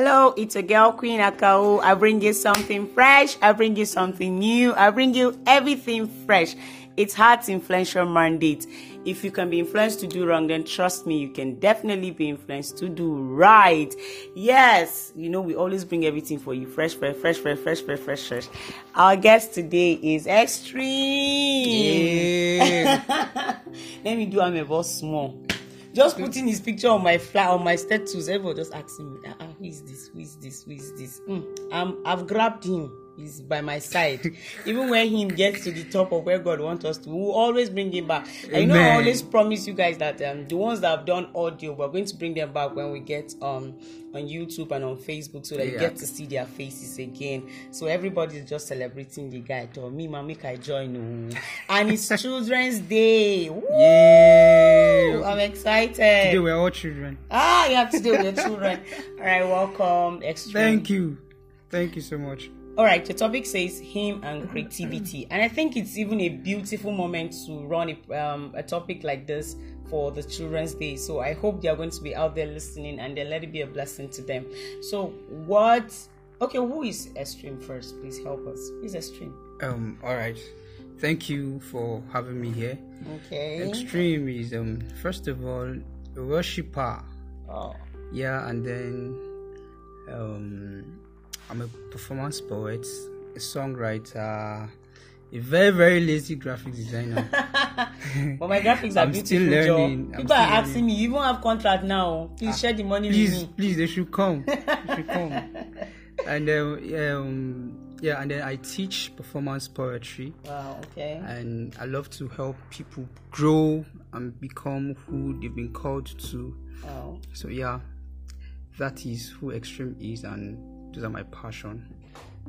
Hello, it's a girl, Queen Akao. I bring you something fresh. I bring you something new. I bring you everything fresh. It's Heart Influential Mandate. If you can be influenced to do wrong, then trust me, you can definitely be influenced to do right. Yes, you know, we always bring everything for you fresh, fresh, fresh, fresh, fresh, fresh, fresh, fresh. Our guest today is Extreme. Yeah. Let me do I'm a boss small. Just putting his picture on my fly on my status, everyone just asking me, ah, ah, who is this? Who is this? Who is this? Mm, um, I've grabbed him. He's by my side. Even when he gets to the top of where God wants us to, we'll always bring him back. You know, I always promise you guys that um, the ones that have done audio, we're going to bring them back when we get um on YouTube and on Facebook so that you get to see their faces again. So everybody's just celebrating the guy. To me, man, make I join. oh. And it's Children's Day. Woo! Yeah. I'm excited. Today we're all children. Ah, you have to do with your children. All right, welcome. Extreme. Thank you. Thank you so much. All right, the topic says him and creativity, and I think it's even a beautiful moment to run a, um, a topic like this for the Children's Day. So I hope they are going to be out there listening, and then let it be a blessing to them. So what? Okay, who is Extreme first? Please help us. Who's Extreme? Um, all right. Thank you for having me here. Okay. Extreme is um first of all a worshiper. Oh, Yeah, and then um I'm a performance poet, a songwriter, a very very lazy graphic designer. but my graphics are I'm beautiful. still learning. People are still asking me, you even have contract now. Please share the money with me. please, they should come. They should come. and then um yeah, and then I teach performance poetry. Wow. Okay. and I love to help people grow and become who they've been called to. Wow. So yeah, that is who Extreme is, and those are my passion.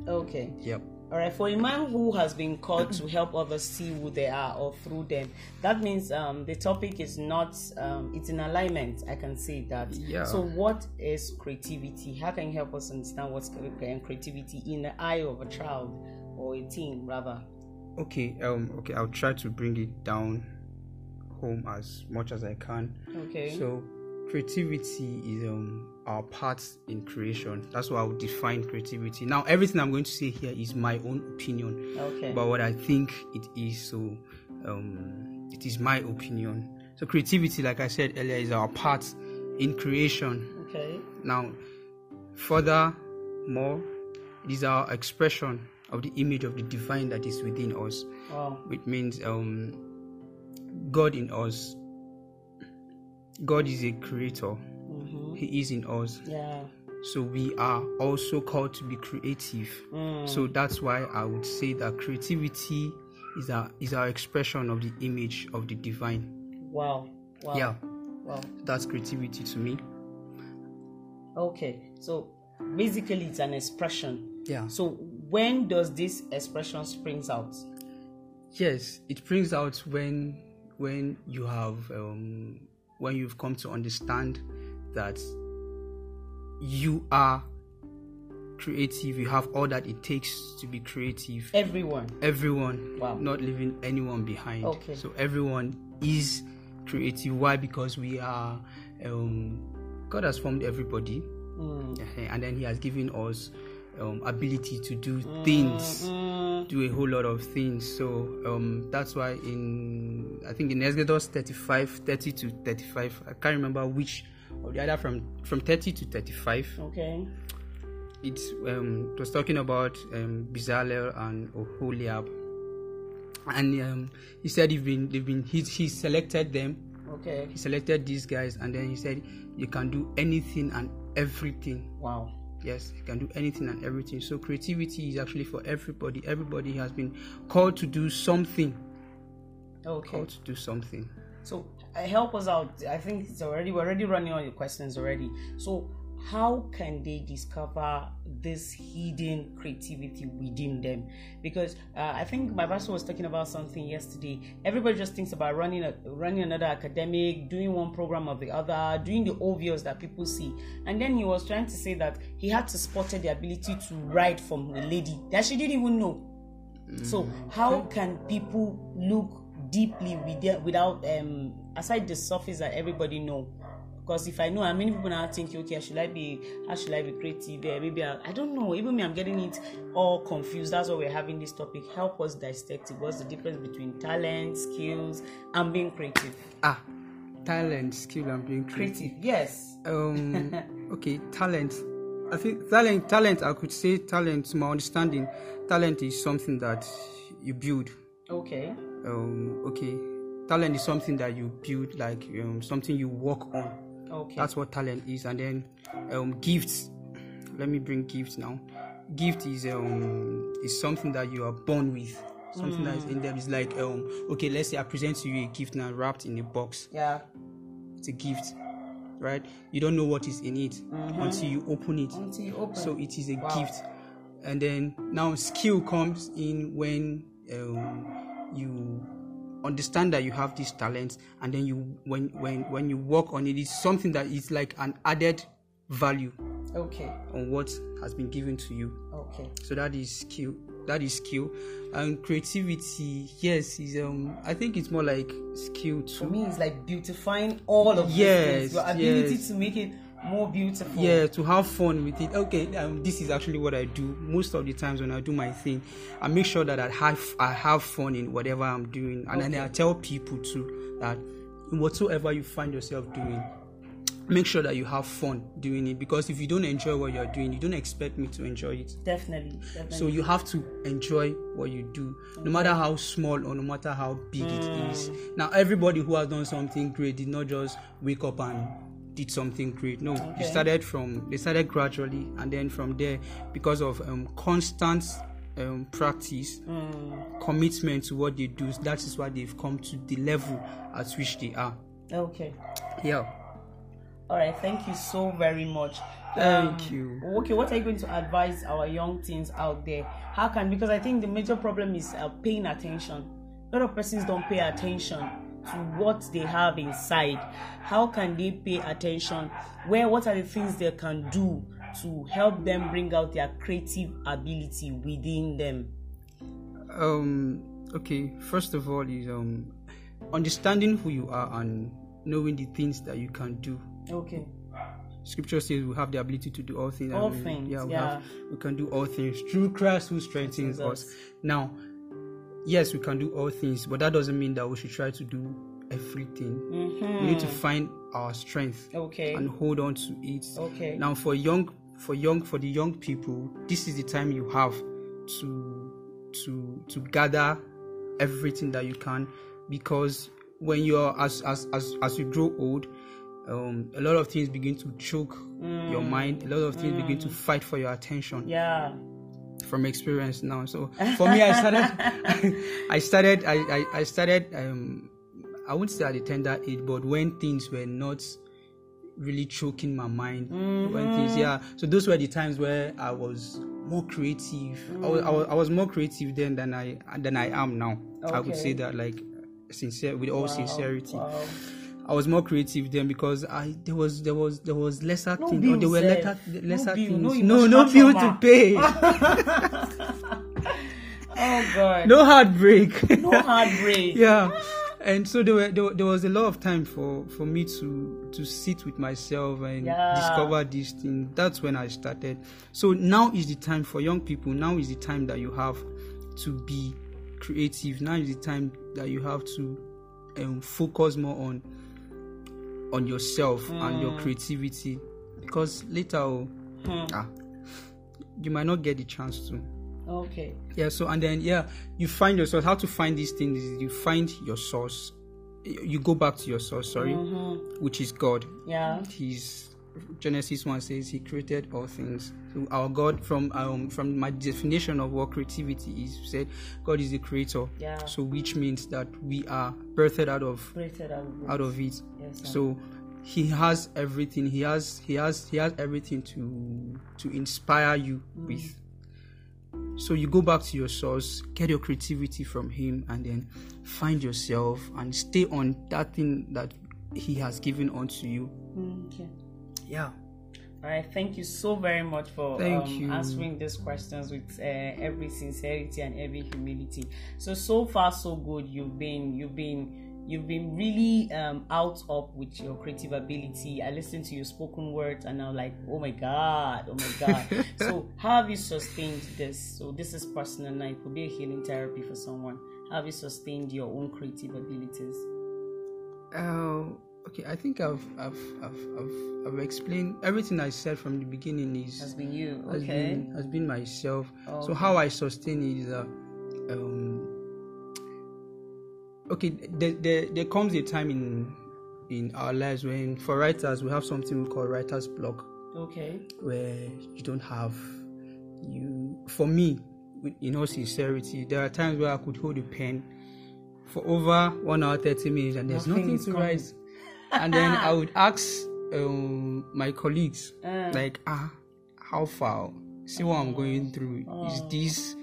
Okay. Yep. All right, for a man who has been called to help others see who they are or through them, that means um, the topic is not, um, it's in alignment. I can say that. Yeah. So, what is creativity? How can you help us understand what's cre- creativity in the eye of a child or a teen, rather? Okay. Um. Okay. I'll try to bring it down home as much as I can. Okay. So, creativity is um our part in creation. That's what I would define creativity. Now, everything I'm going to say here is my own opinion. okay. about what I think it is. So um, it is my opinion. So creativity, like I said earlier, is our part in creation. okay. Now, further more, it is our expression of the image of the divine that is within us, Wow. which means um, God in us. God is a creator. He is in us. Yeah. So we are also called to be creative. Mm. So that's why I would say that creativity is our is our expression of the image of the divine. Wow. Wow. Yeah, Wow. that's creativity to me. Okay. So, basically, it's an expression. Yeah. So, when does this expression springs out? Yes, it brings out when when you have um, when you've come to understand that you are creative. You have all that it takes to be creative. Everyone. everyone Wow. not leaving anyone behind Okay. so everyone is creative why because we are um god has formed everybody Mm. eh, and then he has given us um, ability to do things Mm. do a whole lot of things so um that's why in i think in exodus 35 30 to 35 i can't remember which or the other from from 30 to 35 Okay. it's um it was talking about um Bezalel and Oholiab and um he said he've been they've been he, he selected them Okay. he selected these guys and then he said you can do anything and everything Wow. yes you can do anything and everything so creativity is actually for everybody everybody has been called to do something Okay. called to do something So uh, help us out. I think it's already we're already running on your questions already. So how can they discover this hidden creativity within them? Because uh, I think my pastor was talking about something yesterday. Everybody just thinks about running a, running another academic, doing one program or the other, doing the obvious that people see. And then he was trying to say that he had to spotted the ability to write from a lady that she didn't even know. So how can people look deeply with without um aside the surface that everybody know Because if I know, and many people now think, okay, should I be, how should I be creative? Uh, maybe I, I don't know. Even me, I'm getting it all confused. That's why we're having this topic. Help us dissect it. What's the difference between talent, skills, and being creative? Ah, talent, skill, and being creative. Creative, yes. Um, okay, talent. I think talent, talent. I could say talent. To my understanding, talent is something that you build. Okay. Um, okay, talent is something that you build, like um, something you work on. Okay. That's what talent is. And then um, gifts. Let me bring gifts now. Gift is um is something that you are born with. Something that is in them. It's like um okay, let's say I present to you a gift now wrapped in a box. yeah. It's a gift, right? You don't know what is in it until you open it. Until you open. So it is a Wow. gift. And then now skill comes in when um, you understand that you have these talents and then you when when when you work on it it's something that is like an added value okay. on what has been given to you Okay. so that is skill that is skill and creativity yes is um i think it's more like skill For me, it's like beautifying all of Yes. Your ability yes. to make it more beautiful. yeah to have fun with it. Okay um, this is actually what i do most of the times when i do my thing. I make sure that i have i have fun in whatever i'm doing. And then i tell people too that in whatsoever you find yourself doing make sure that you have fun doing it. Because if you don't enjoy what you're doing you don't expect me to enjoy it. Definitely. Definitely. so you have to enjoy what you do no matter how small or no matter how big it is. Now everybody who has done something great did not just wake up and did something great no Okay. they started from they started gradually and then from there because of um, constant um, practice commitment to what they do that is why they've come to the level at which they are okay. yeah All right. Thank you so very much. Thank you. Okay. What are you going to advise our young teens out there? How can because I think the major problem is uh, paying attention. A lot of persons don't pay attention to what they have inside. How can they pay attention? Where what are the things they can do to help them bring out their creative ability within them? um okay first of all is um understanding who you are and knowing the things that you can do Okay. scripture says we have the ability to do all things All and we- things, yeah we yeah. have we can do all things through christ who strengthens Strengthens us us. now yes we can do all things but that doesn't mean that we should try to do everything we need to find our strength Mm-hmm. Okay. and hold on to it Okay. now for young for young for the young people this is the time you have to to to gather everything that you can because when you're as as as, as you grow old um, a lot of things begin to choke your mind a lot of things begin to fight for your attention Yeah. From experience now. So for me, I started, I started, I, I, I started, um, I wouldn't say at a tender age, but when things were not really choking my mind, when things, yeah. So those were the times where I was more creative. I, was, I was, I was more creative then than I than I am now. I would say that like sincere with all Wow, sincerity. wow. I was more creative then because I there was there was there was lesser No things or there were lesser No lesser bill, no things. No no emotional bill to pay. Oh God. no heartbreak. No heartbreak. yeah, and so there were there, there was a lot of time for for me to to sit with myself and Yeah. discover this thing. That's when I started. So now is the time for young people. Now is the time that you have to be creative. Now is the time that you have to um, focus more on on yourself and your hmm. creativity. Because later oh, hmm. ah, you might not get the chance to. Okay. yeah so and then yeah you find your source. How to find these things is you find your source. You go back to your source sorry mm-hmm. which is god. Yeah. he's genesis 1 says he created all things. So our god from um from my definition of what creativity is said god is the creator. Yeah. so which means that we are birthed out of Created out of out of it. Yes, so he has everything. He has he has he has everything to to inspire you with. So you go back to your source get your creativity from him and then find yourself and stay on that thing that he has given unto you. Okay. Yeah All right. Thank you so very much for um, answering these questions with uh, every sincerity and every humility. So so far so good. You've been you've been you've been really um, out up with your creative ability. I listened to your spoken words, and I'm like, oh my god, oh my god. so how have you sustained this? So this is personal, and it could be a healing therapy for someone. How have you sustained your own creative abilities? Uh, okay, I think I've I've I've I've, I've explained everything I said from the beginning is Has been you, has okay? been has been myself. Okay. So how I sustain is that um okay there, there there comes a time in in our lives when for writers we have something we call writer's block Okay. where you don't have you for me in all sincerity there are times where I could hold a pen for over one hour 30 minutes and there's Nothing nothing, to coming. write and then I would ask um, my colleagues Uh. like ah how far? See what I'm going through. Is this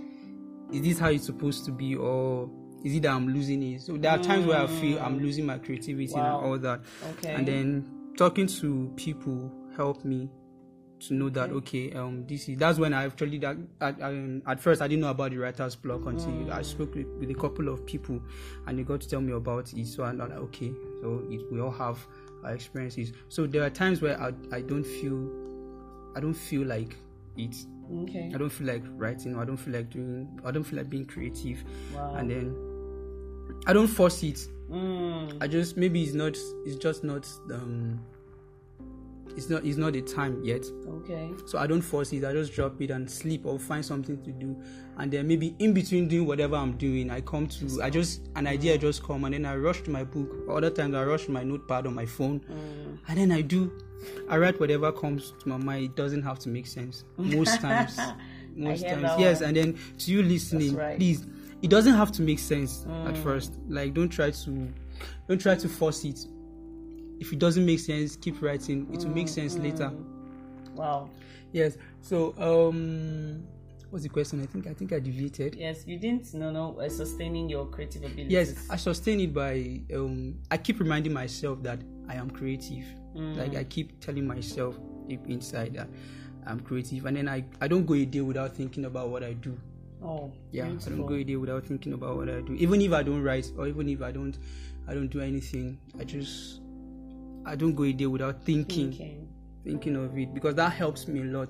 is this how it's supposed to be or is it that I'm losing it? So there are times where I feel I'm losing my creativity Wow. and all that. Okay. and then talking to people helped me to know that okay um this is that's when i actually that at, um, at first i didn't know about the writer's block until i spoke with, with a couple of people and they got to tell me about it. So i'm like okay it, we all have our experiences so there are times where i, I don't feel i don't feel like it okay. i don't feel like writing or i don't feel like doing i don't feel like being creative Wow. and then i don't force it Mm. I just maybe it's not it's just not um it's not it's not the time yet. Okay. So I don't force it, I just drop it and sleep or find something to do. And then maybe in between doing whatever I'm doing, I come to I just an idea just come and then I rush to my book. Other times I rush my notepad on my phone Mm. and then I do I write whatever comes to my mind. It doesn't have to make sense. Most times. Most times. Yes, one. and then to you listening, right. please it doesn't have to make sense Mm. at first. Like don't try to don't try to force it. If it doesn't make sense, keep writing. It will make sense later. Wow. Yes. So um what's the question? I think I think I deviated. Yes, you didn't no no uh, sustaining your creative ability Yes, I sustain it by um I keep reminding myself that I am creative. Mm. Like I keep telling myself deep inside that I'm creative and then I, I don't go a day without thinking about what I do. Oh, Yeah, I don't go a day without thinking about what I do. Even if I don't write or even if I don't I don't do anything, I just I don't go a day without thinking Thinking. thinking of it because that helps me a lot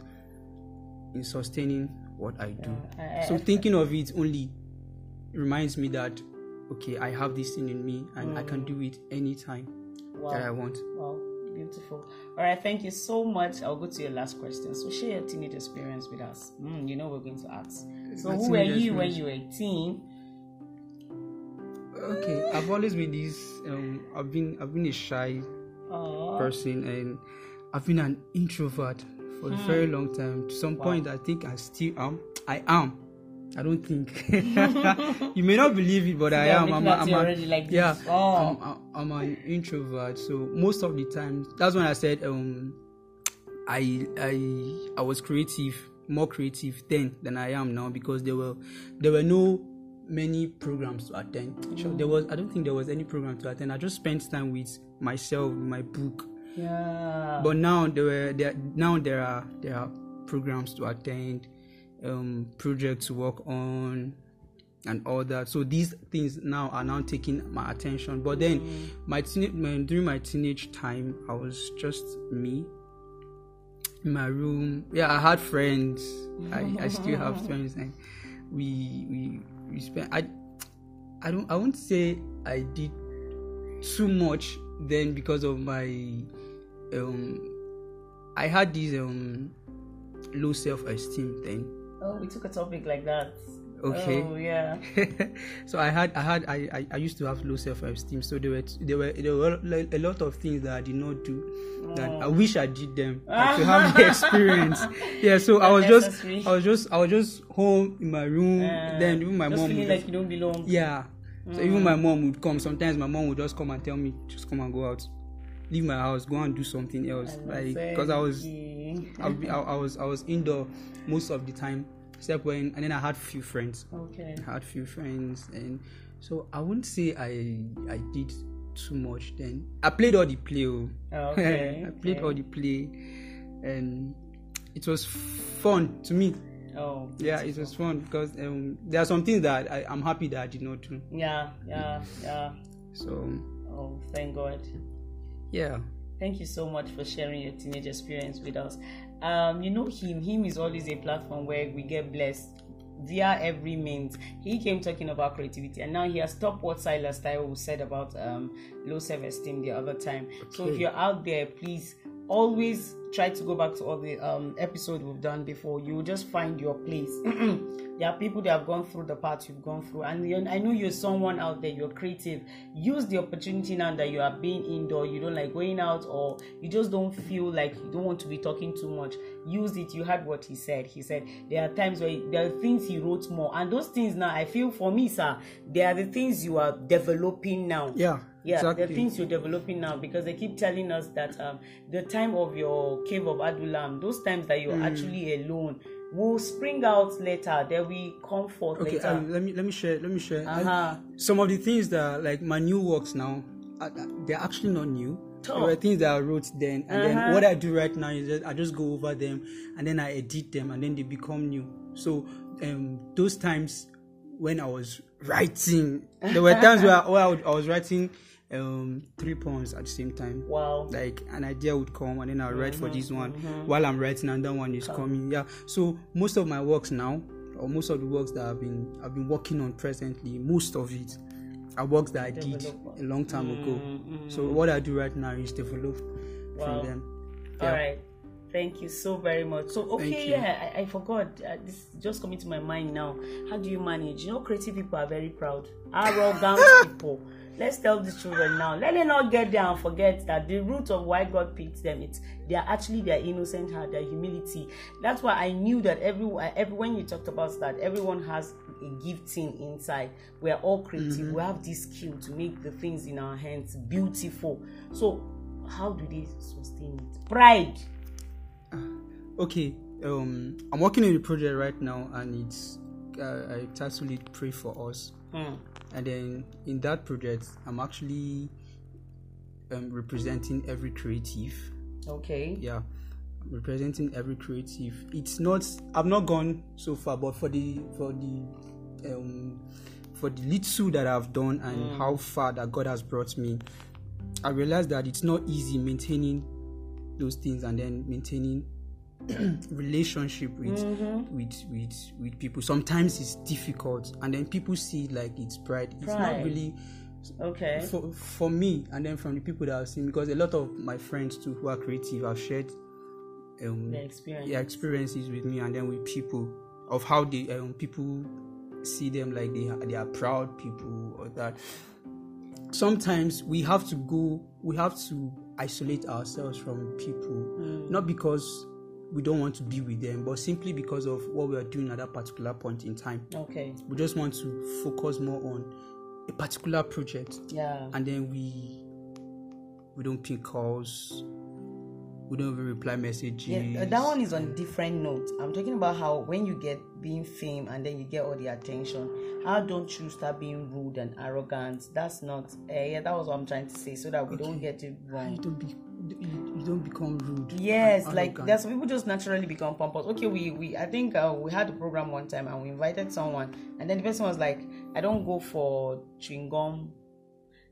in sustaining what I do. I- I- so thinking of it only reminds me that okay, I have this thing in me and I can do it anytime Wow. that I want. Wow, beautiful. All right, thank you so much. I'll go to your last question. So, share your teenage experience with us. Mm, you know, we're going to ask. So, My who were you when you were a teen? Okay, I've always been this. Um, I've been I've been a shy Oh, person and I've been an introvert for a very long time. To some point, I think I still am. I am. I don't think you may not believe it, but I am. I'm, a- I'm a- already like yeah. this. Oh. I'm, I'm, I'm an introvert, so most of the time, that's when I said um, I I I was creative, more creative then than I am now because there were there were no many programs to attend. Sure, there was I don't think there was any program to attend. I just spent time with myself, my book. yeah. But now there were there now there are there are programs to attend, um, projects to work on, and all that. So these things now are now taking my attention. But then my teen, my- during my teenage time, I was just me in my room. Yeah, I had friends. I, I still have friends, and we we we spent. I I don't I won't say I did too much then because of my um I had this um low self esteem thing. oh, we took a topic like that. Okay. Oh, yeah. so I had I had I, I, I used to have low self esteem. So there were there were there were a lot of things that I did not do that I wish I did them like, to have the experience. Yeah. So I was just. I was just I was just home in my room. Uh, then even my just mom feeling like you don't belong. yeah. So even my mom would come. Sometimes my mom would just come and tell me, just come and go out, leave my house, go and do something else. Like because I was, I, I was, I was indoor most of the time, except when, and then I had few friends. Okay. I had few friends, and so I wouldn't say I, I did too much. Then I played all the play. oh. Okay, I played okay. all the play, and it was fun to me. Oh. Yeah, it was fun because um, there are some things that I, I'm happy that I did not do. Yeah, yeah, yeah. So Oh, thank God. yeah. Thank you so much for sharing your teenage experience with us. Um, you know him. Him is always a platform where we get blessed via every means. He came talking about creativity, and now he has stopped what Silas Taiwo said about um, low self-esteem the other time. So if you're out there, please always try to go back to all the um, episode we've done before. You just find your place. there are people that have gone through the path you've gone through, and I know you're someone out there. You're creative. Use the opportunity now that you are being indoor. You don't like going out, or you just don't feel like you don't want to be talking too much. Use it. You heard what he said. He said there are times where there are things he wrote more, and those things now I feel for me, sir, they are the things you are developing now Yeah. Yeah exactly. the things you're developing now because they keep telling us that um, the time of your cave of Adullam those times that you're Mm. actually alone will spring out later there will come forth Okay, later um, let me let me share. Let me share. Uh-huh. some of the things that like my new works now, uh, uh, they're actually not new. Talk. There were things that I wrote then, and Uh-huh. then what I do right now is I just go over them, and then I edit them, and then they become new. So um, those times when I was writing, there were times where, I, where I, would- I was writing um, three poems at the same time. wow. Like an idea would come, and then I'll write Mm-hmm, for this one. While I'm writing, another one is coming. Yeah. So most of my works now, or most of the works that I've been I've been working on presently, most of it are works that I did a long time ago. Mm-hmm. So what I do right now is develop Wow. from them. all right. Thank you so very much. So okay yeah I, I forgot. Uh, this is just coming to my mind now. How do you manage? You know creative people are very proud. Arrogant people let's tell the children now. Let them not get there and forget that the root of why god picked them it's they are actually their innocent heart their humility. That's why i knew that everyone every when you talked about that everyone has a gifting inside. We are all creative. We have this skill to make the things in our hands beautiful. So how do they sustain it? Pride. Okay. Um, I'm working on a project right now, and it's uh, I it "Pray for Us." Hmm. And then in that project, I'm actually um, representing every creative. okay Yeah, I'm representing every creative. It's not. I've not gone so far, but for the for the um, for the little that I've done and how far that God has brought me, I realized that it's not easy maintaining those things and then maintaining relationship with with with with people. Sometimes it's difficult, and then people see like it's pride. It's not really okay. for for me and then from the people that I've seen because a lot of my friends too who are creative have shared um the experience. their experiences with me and then with people of how they um, people see them like they are, they are proud people or that. Sometimes we have to go we have to isolate ourselves from people. Not because we don't want to be with them but simply because of what we are doing at that particular point in time okay we just want to focus more on a particular project yeah and then we we don't pick calls we don't even reply messages Yeah, uh, that one is on different note. I'm talking about how when you get being fame and then you get all the attention, how don't you start being rude and arrogant? That's not. Uh, yeah, that was what I'm trying to say, so that we don't get it wrong. You, don't become rude Yes, like there's some people just naturally become pompous. Okay, we we I think uh, we had a program one time and we invited someone, and then the person was like, "I don't go for chewing gum."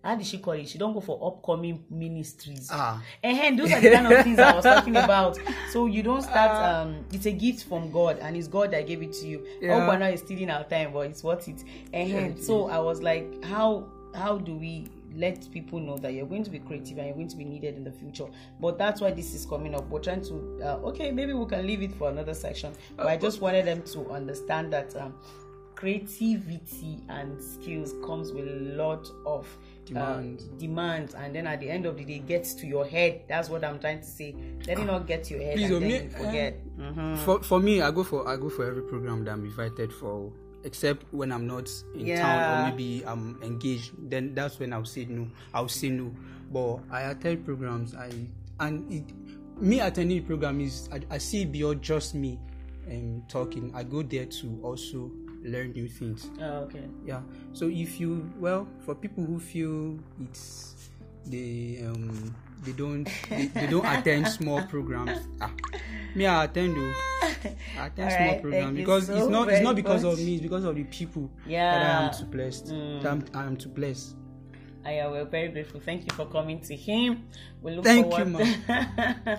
How did she call it? She don't go for upcoming ministries. ah And those are the kind of things I was talking about. So you don't start. Um, it's a gift from God, and it's God that gave it to you. Yeah. Yeah. Obana is stealing our time, but it's worth it. And so I was like, how how do we let people know that you're going to be creative and you're going to be needed in the future? But that's why this is coming up. We're trying to. Uh, okay, maybe we can leave it for another section. But I just wanted them to understand that. Um, creativity and skills comes with a lot of Demand. uh, demand and then at the end of the day gets to your head that's what i'm trying to say let it not get to your head Please, and then me- you forget Mhm. for for me i go for i go for every program that i'm invited for except when i'm not in town or maybe i'm engaged then that's when i'll say no. I'll say no. But i attend programs i and it, me attending the program is i, I see it beyond just me um, talking. I go there to also learn new things. Oh, okay. Yeah. So if you well for people who feel it's they um they don't they, they don't attend small programs ah, me i attend though i can't Alright, programs thank you because so it's not it's not because much. of me it's because of the people yeah. that i am too blessed that I'm, i am to bless I am we're very grateful. Thank you for coming to him. We look Thank forward. you,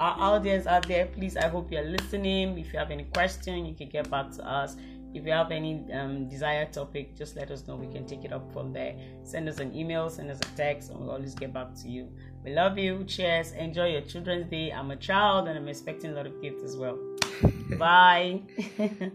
Our audience out there, please. I hope you're listening. If you have any question, you can get back to us. If you have any um, desired topic, just let us know. We can take it up from there. Send us an email, send us a text, and we'll always get back to you. We love you. Cheers. Enjoy your Children's Day. I'm a child and I'm expecting a lot of gifts as well. Bye.